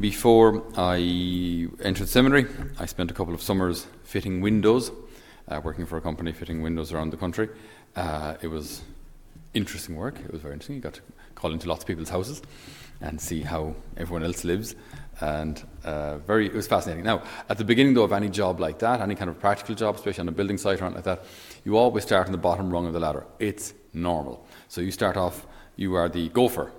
before I entered seminary, I spent a couple of summers fitting windows, uh, working for a company fitting windows around the country. Uh, it was interesting work. It was very interesting. You got to call into lots of people's houses and see how everyone else lives. And uh, very, it was fascinating. Now, at the beginning, though, of any job like that, any kind of practical job, especially on a building site or anything like that, you always start on the bottom rung of the ladder. It's normal. So you start off, you are the gopher,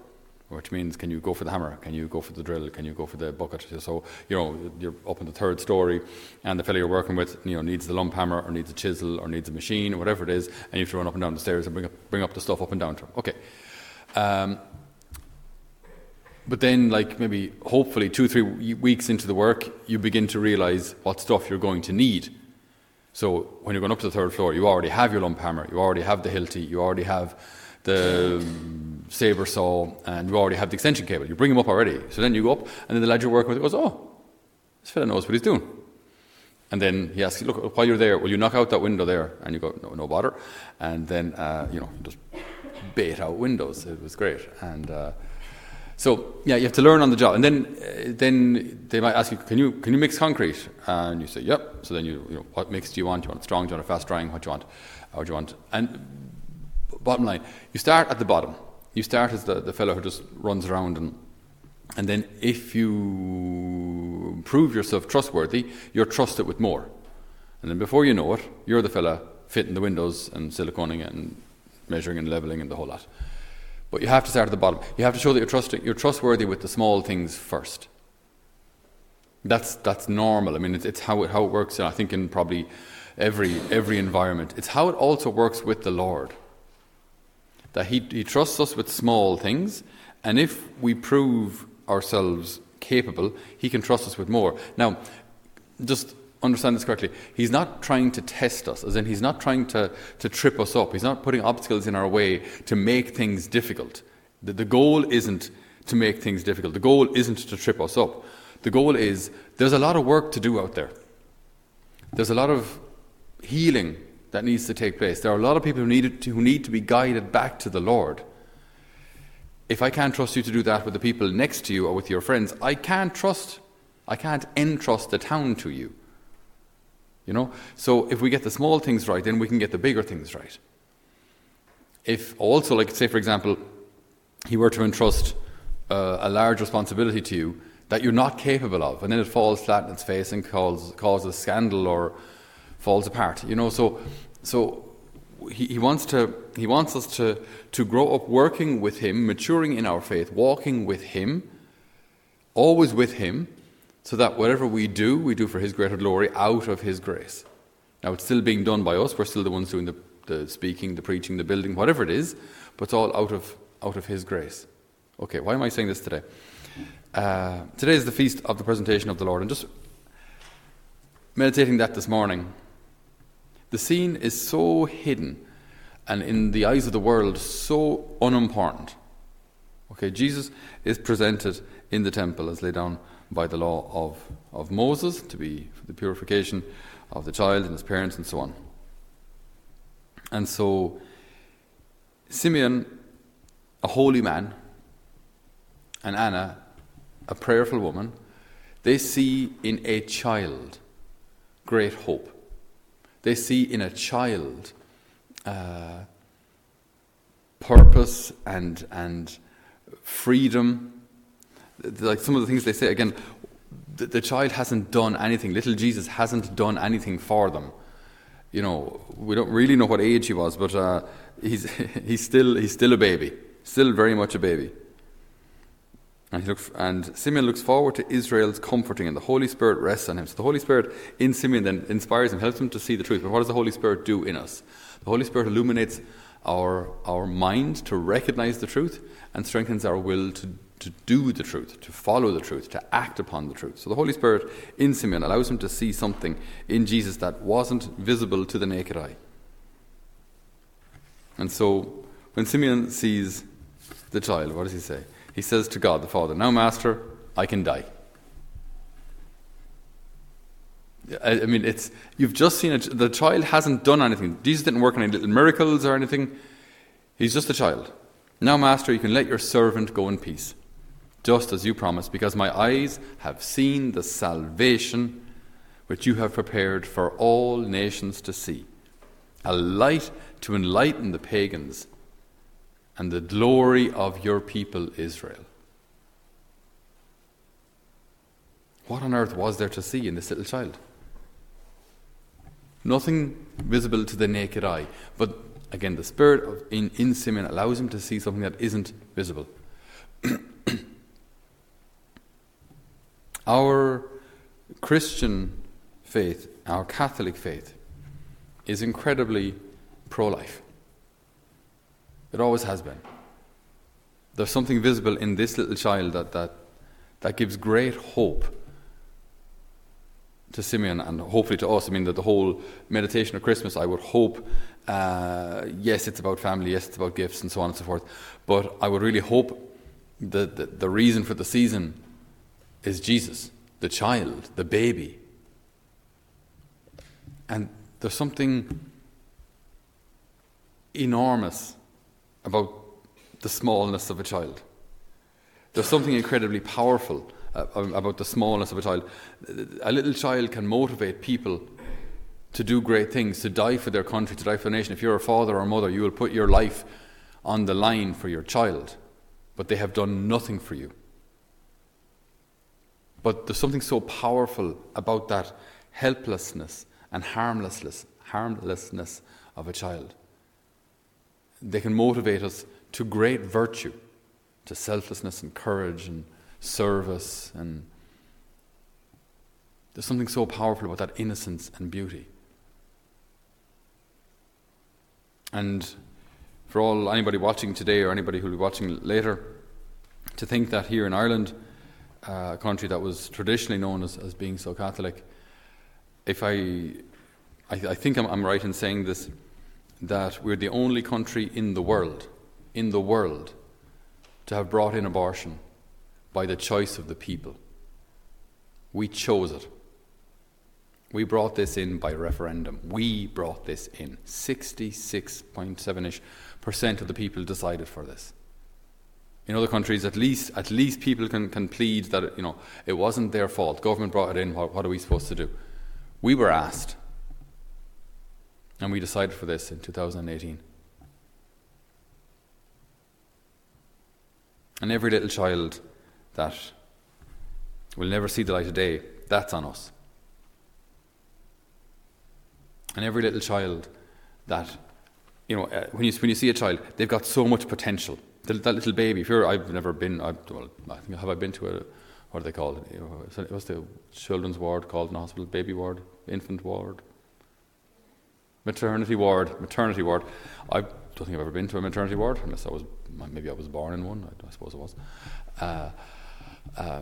which means can you go for the hammer? Can you go for the drill? Can you go for the bucket? So, you know, you're up in the third story and the fellow you're working with, you know, needs the lump hammer or needs a chisel or needs a machine or whatever it is and you have to run up and down the stairs and bring up, bring up the stuff up and down to him. Okay. Um, but then, like maybe hopefully two, three weeks into the work, you begin to realize what stuff you're going to need. So when you're going up to the third floor, you already have your lump hammer, you already have the Hilti, you already have the saber saw, and you already have the extension cable. You bring them up already. So then you go up, and then the lad you're working with goes, "Oh, this fella knows what he's doing." And then he asks, "Look, while you're there, will you knock out that window there?" And you go, "No, no bother." And then uh, you know, just bait out windows. It was great, and. Uh, so yeah, you have to learn on the job, and then uh, then they might ask you, can you can you mix concrete? And you say, yep. So then you you know what mix do you want? Do you want strong? Do you want fast drying? What do you want? Or do you want? And bottom line, you start at the bottom. You start as the, the fellow who just runs around and and then if you prove yourself trustworthy, you're trusted with more. And then before you know it, you're the fella fitting the windows and siliconing and measuring and leveling and the whole lot. But you have to start at the bottom. You have to show that you're, trusting, you're trustworthy with the small things first. That's, that's normal. I mean, it's, it's how, it, how it works, And I think, in probably every, every environment. It's how it also works with the Lord. That he, he trusts us with small things, and if we prove ourselves capable, He can trust us with more. Now, just understand this correctly. He's not trying to test us, as in, He's not trying to, to trip us up. He's not putting obstacles in our way to make things difficult. The, the goal isn't to make things difficult, the goal isn't to trip us up. The goal is there's a lot of work to do out there. There's a lot of healing that needs to take place. There are a lot of people who need, to, who need to be guided back to the Lord. If I can't trust you to do that with the people next to you or with your friends, I can't trust, I can't entrust the town to you. You know? So if we get the small things right, then we can get the bigger things right. If also, like, say, for example, he were to entrust uh, a large responsibility to you that you're not capable of, and then it falls flat in its face and causes, causes scandal or falls apart. You know, so, so he, he, wants to, he wants us to, to grow up working with him, maturing in our faith, walking with him, always with him, so that whatever we do, we do for His greater glory out of His grace. Now, it's still being done by us. We're still the ones doing the, the speaking, the preaching, the building, whatever it is, but it's all out of, out of His grace. Okay, why am I saying this today? Uh, today is the feast of the presentation of the Lord, and just meditating that this morning, the scene is so hidden and in the eyes of the world so unimportant. Okay, Jesus is presented in the temple as laid down by the law of, of Moses to be for the purification of the child and his parents and so on. And so, Simeon, a holy man, and Anna, a prayerful woman, they see in a child great hope. They see in a child uh, purpose and, and freedom like some of the things they say again, the, the child hasn't done anything. Little Jesus hasn't done anything for them. You know, we don't really know what age he was, but uh, he's he's still he's still a baby, still very much a baby. And, looks, and Simeon looks forward to Israel's comforting, and the Holy Spirit rests on him. So the Holy Spirit in Simeon then inspires him, helps him to see the truth. But what does the Holy Spirit do in us? The Holy Spirit illuminates our, our mind to recognize the truth and strengthens our will to to do the truth, to follow the truth, to act upon the truth. So the Holy Spirit in Simeon allows him to see something in Jesus that wasn't visible to the naked eye. And so when Simeon sees the child, what does he say? He says to God the Father, Now, Master, I can die. I, mean, it's you've just seen it. The child hasn't done anything. Jesus didn't work any little miracles or anything. He's just a child. Now, Master, you can let your servant go in peace just as you promised, because my eyes have seen the salvation which you have prepared for all nations to see, a light to enlighten the pagans and the glory of your people Israel. What on earth was there to see in this little child? Nothing visible to the naked eye. But again, the Spirit of, in, in Simeon allows him to see something that isn't visible. our Christian faith, our Catholic faith, is incredibly pro life. It always has been. There's something visible in this little child that, that, that gives great hope to Simeon and hopefully to us. I mean, that the whole meditation of Christmas, I would hope, uh, yes, it's about family, yes, it's about gifts and so on and so forth, but I would really hope that the, the reason for the season is Jesus, the child, the baby. And there's something enormous about the smallness of a child. There's something incredibly powerful uh, about the smallness of a child. A little child can motivate people to do great things, to die for their country, to die for the nation. If you're a father or a mother, you will put your life on the line for your child, but they have done nothing for you. But there's something so powerful about that helplessness and harmlessness, harmlessness of a child. They can motivate us to great virtue, to selflessness and courage and service and there's something so powerful about that innocence and beauty. And for all anybody watching today or anybody who'll be watching later, to think that here in Ireland, uh, a country that was traditionally known as, as being so Catholic, if I, I, I think I'm, I'm right in saying this, that we're the only country in the world, in the world, to have brought in abortion by the choice of the people. We chose it. We brought this in by referendum. We brought this in. 66.7 ish percent of the people decided for this. In other countries, at least, at least people can, can plead that you know, it wasn't their fault. Government brought it in. What, what are we supposed to do? We were asked. And we decided for this in 2018. And every little child that will never see the light of day, that's on us. And every little child that, you know, uh, when, you, when you see a child, they've got so much potential. The, that little baby, if you're, I've never been, I, well, I think, have I been to a, what are they called? What's the children's ward called in the hospital? Baby ward? Infant ward? Maternity ward? Maternity ward. I don't think I've ever been to a maternity ward, unless I was, maybe I was born in one, I, I suppose it was. Uh, uh,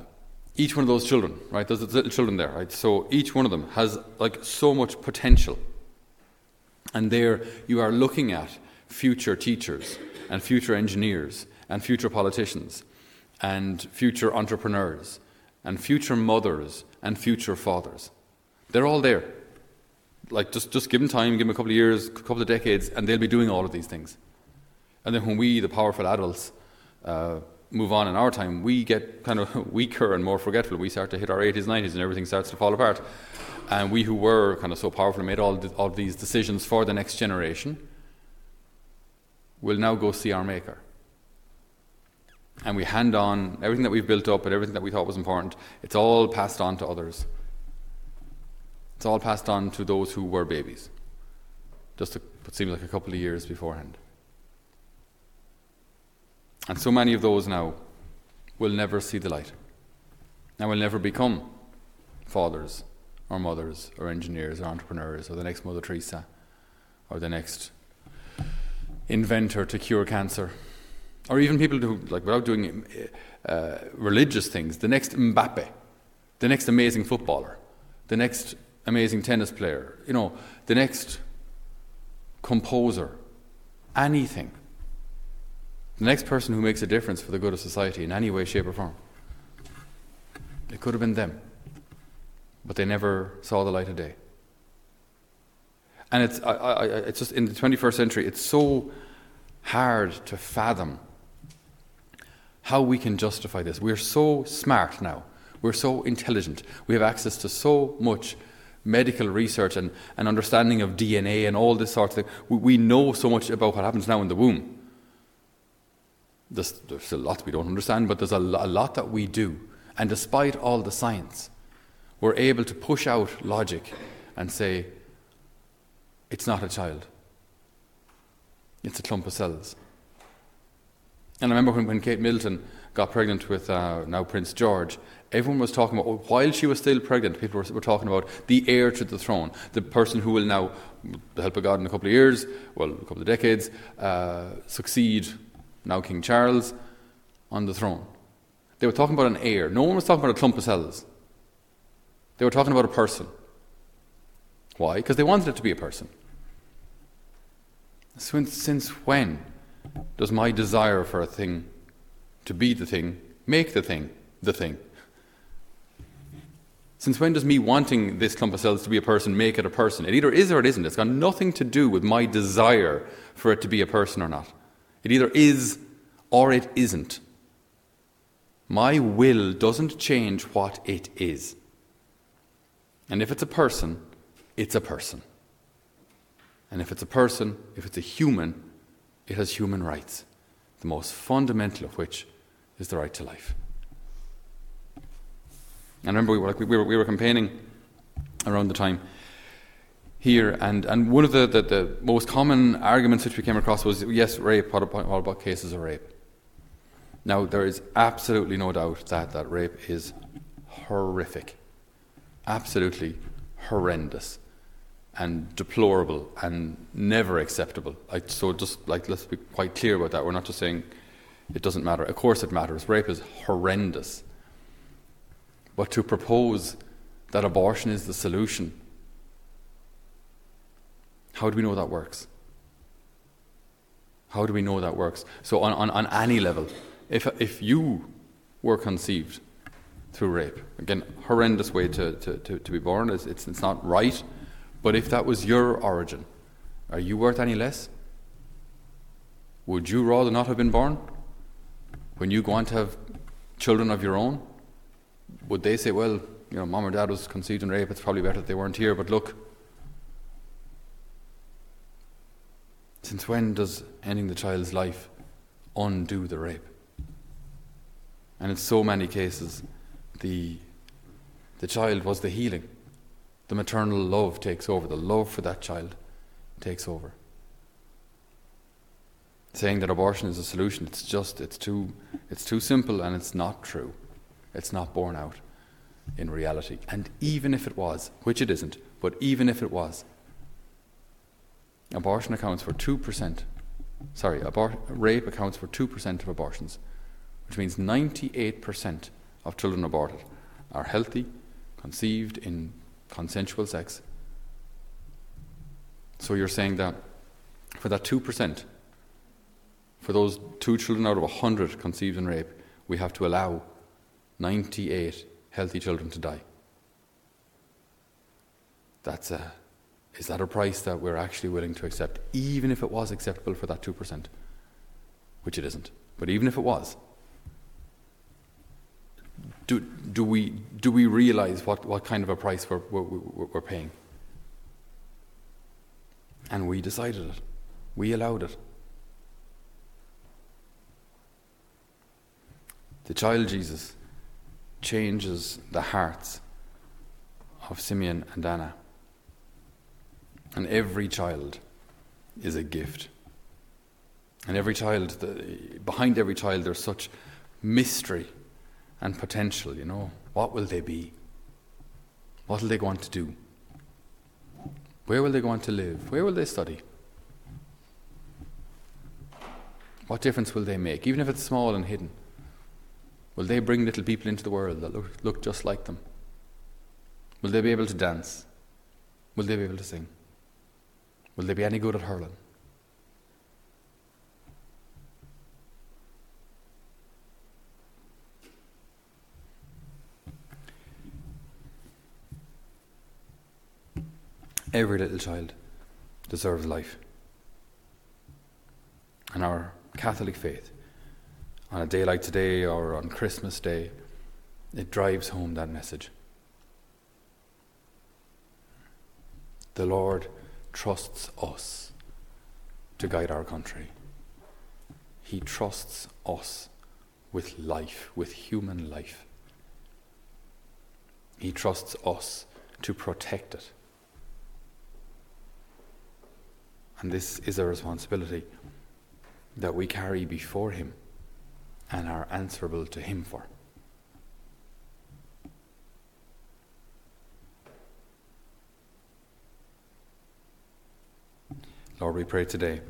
each one of those children, right? There's little children there, right? So each one of them has like so much potential. And there you are looking at future teachers and future engineers and future politicians and future entrepreneurs and future mothers and future fathers. They're all there. Like just, just give them time, give them a couple of years, a couple of decades, and they'll be doing all of these things. And then when we, the powerful adults, uh, move on in our time, we get kind of weaker and more forgetful. We start to hit our 80s, 90s, and everything starts to fall apart. And we who were kind of so powerful and made all, all these decisions for the next generation will now go see our Maker. And we hand on everything that we've built up and everything that we thought was important, it's all passed on to others. It's all passed on to those who were babies, just a, what seems like a couple of years beforehand. And so many of those now will never see the light. And will never become fathers or mothers or engineers or entrepreneurs or the next Mother Teresa or the next inventor to cure cancer. Or even people who, like, without doing uh, religious things, the next Mbappe, the next amazing footballer, the next amazing tennis player, you know, the next composer, anything. The next person who makes a difference for the good of society in any way, shape, or form. It could have been them, but they never saw the light of day. And it's, I, I, it's just in the 21st century, it's so hard to fathom how we can justify this. We're so smart now. We're so intelligent. We have access to so much medical research and, and understanding of DNA and all this sort of thing. We, we know so much about what happens now in the womb. There's, there's a lot we don't understand, but there's a, a lot that we do. And despite all the science, we're able to push out logic and say, it's not a child, it's a clump of cells. And I remember when, when Kate Middleton got pregnant with uh, now Prince George, everyone was talking about, while she was still pregnant, people were, were, talking about the heir to the throne, the person who will now, the help of God in a couple of years, well, a couple of decades, uh, succeed now King Charles on the throne. They were talking about an heir. No one was talking about a clump of cells. They were talking about a person. Why? Because they wanted it to be a person. Since, since when does my desire for a thing to be the thing make the thing the thing? Since when does me wanting this clump of cells to be a person make it a person? It either is or it isn't. It's got nothing to do with my desire for it to be a person or not. It either is or it isn't. My will doesn't change what it is. And if it's a person, it's a person. And if it's a person, if it's a human, it has human rights, the most fundamental of which is the right to life. And remember, we were, like, we were, we were campaigning around the time here, and, and one of the, the, the, most common arguments which we came across was yes, rape, what about, what about cases of rape? Now, there is absolutely no doubt that, that rape is horrific, absolutely horrendous and deplorable and never acceptable. Like, so, just like let's be quite clear about that. We're not just saying it doesn't matter. Of course, it matters. Rape is horrendous. But to propose that abortion is the solution how do we know that works? How do we know that works? So, on, on, on any level, if, if you were conceived through rape, again, horrendous way to, to, to, to be born, it's, it's, it's not right, but if that was your origin, are you worth any less? Would you rather not have been born? When you go on to have children of your own, would they say, well, you know, mom or dad was conceived in rape, it's probably better that they weren't here, but look, Since when does ending the child's life undo the rape? And in so many cases, the, the child was the healing. The maternal love takes over, the love for that child takes over. Saying that abortion is a solution, it's just, it's too, it's too simple and it's not true. It's not borne out in reality. And even if it was, which it isn't, but even if it was, abortion accounts for 2%. Sorry, abor- rape accounts for 2% of abortions, which means 98% of children aborted are healthy, conceived in consensual sex. So you're saying that for that 2%, for those two children out of 100 conceived in rape, we have to allow 98 healthy children to die. That's a is that a price that we're actually willing to accept, even if it was acceptable for that 2%? Which it isn't. But even if it was, do, do, we, do we realize what, what kind of a price we're, we're, we're paying? And we decided it, we allowed it. The child Jesus changes the hearts of Simeon and Anna. And every child is a gift. And every child, the, behind every child, there's such mystery and potential, you know. What will they be? What will they go on to do? Where will they go on to live? Where will they study? What difference will they make, even if it's small and hidden? Will they bring little people into the world that look, look just like them? Will they be able to dance? Will they be able to sing? Will they be any good at hurling? Every little child deserves life. And our Catholic faith on a day like today or on Christmas Day, it drives home that message. The Lord trusts us to guide our country. He trusts us with life, with human life. He trusts us to protect it. And this is a responsibility that we carry before Him and are answerable to Him for. Lord, we pray today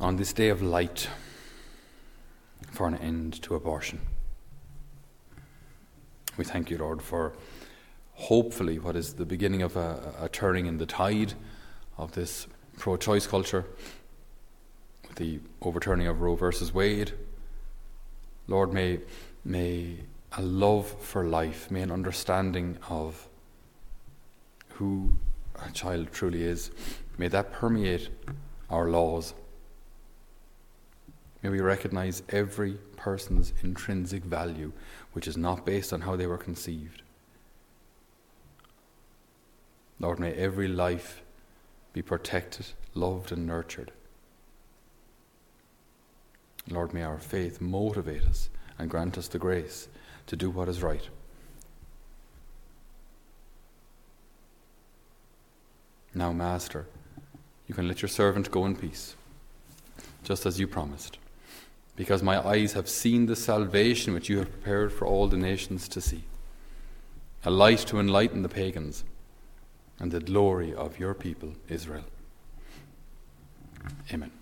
on this day of light for an end to abortion. We thank you, Lord, for hopefully what is the beginning of a, a turning in the tide of this pro choice culture, the overturning of Roe versus Wade. Lord, may, may a love for life, may an understanding of who a child truly is, may that permeate our laws. May we recognize every person's intrinsic value, which is not based on how they were conceived. Lord, may every life be protected, loved, and nurtured. Lord, may our faith motivate us and grant us the grace to do what is right. Now, Master, you can let your servant go in peace, just as you promised, because my eyes have seen the salvation which you have prepared for all the nations to see, a light to enlighten the pagans and the glory of your people, Israel. Amen.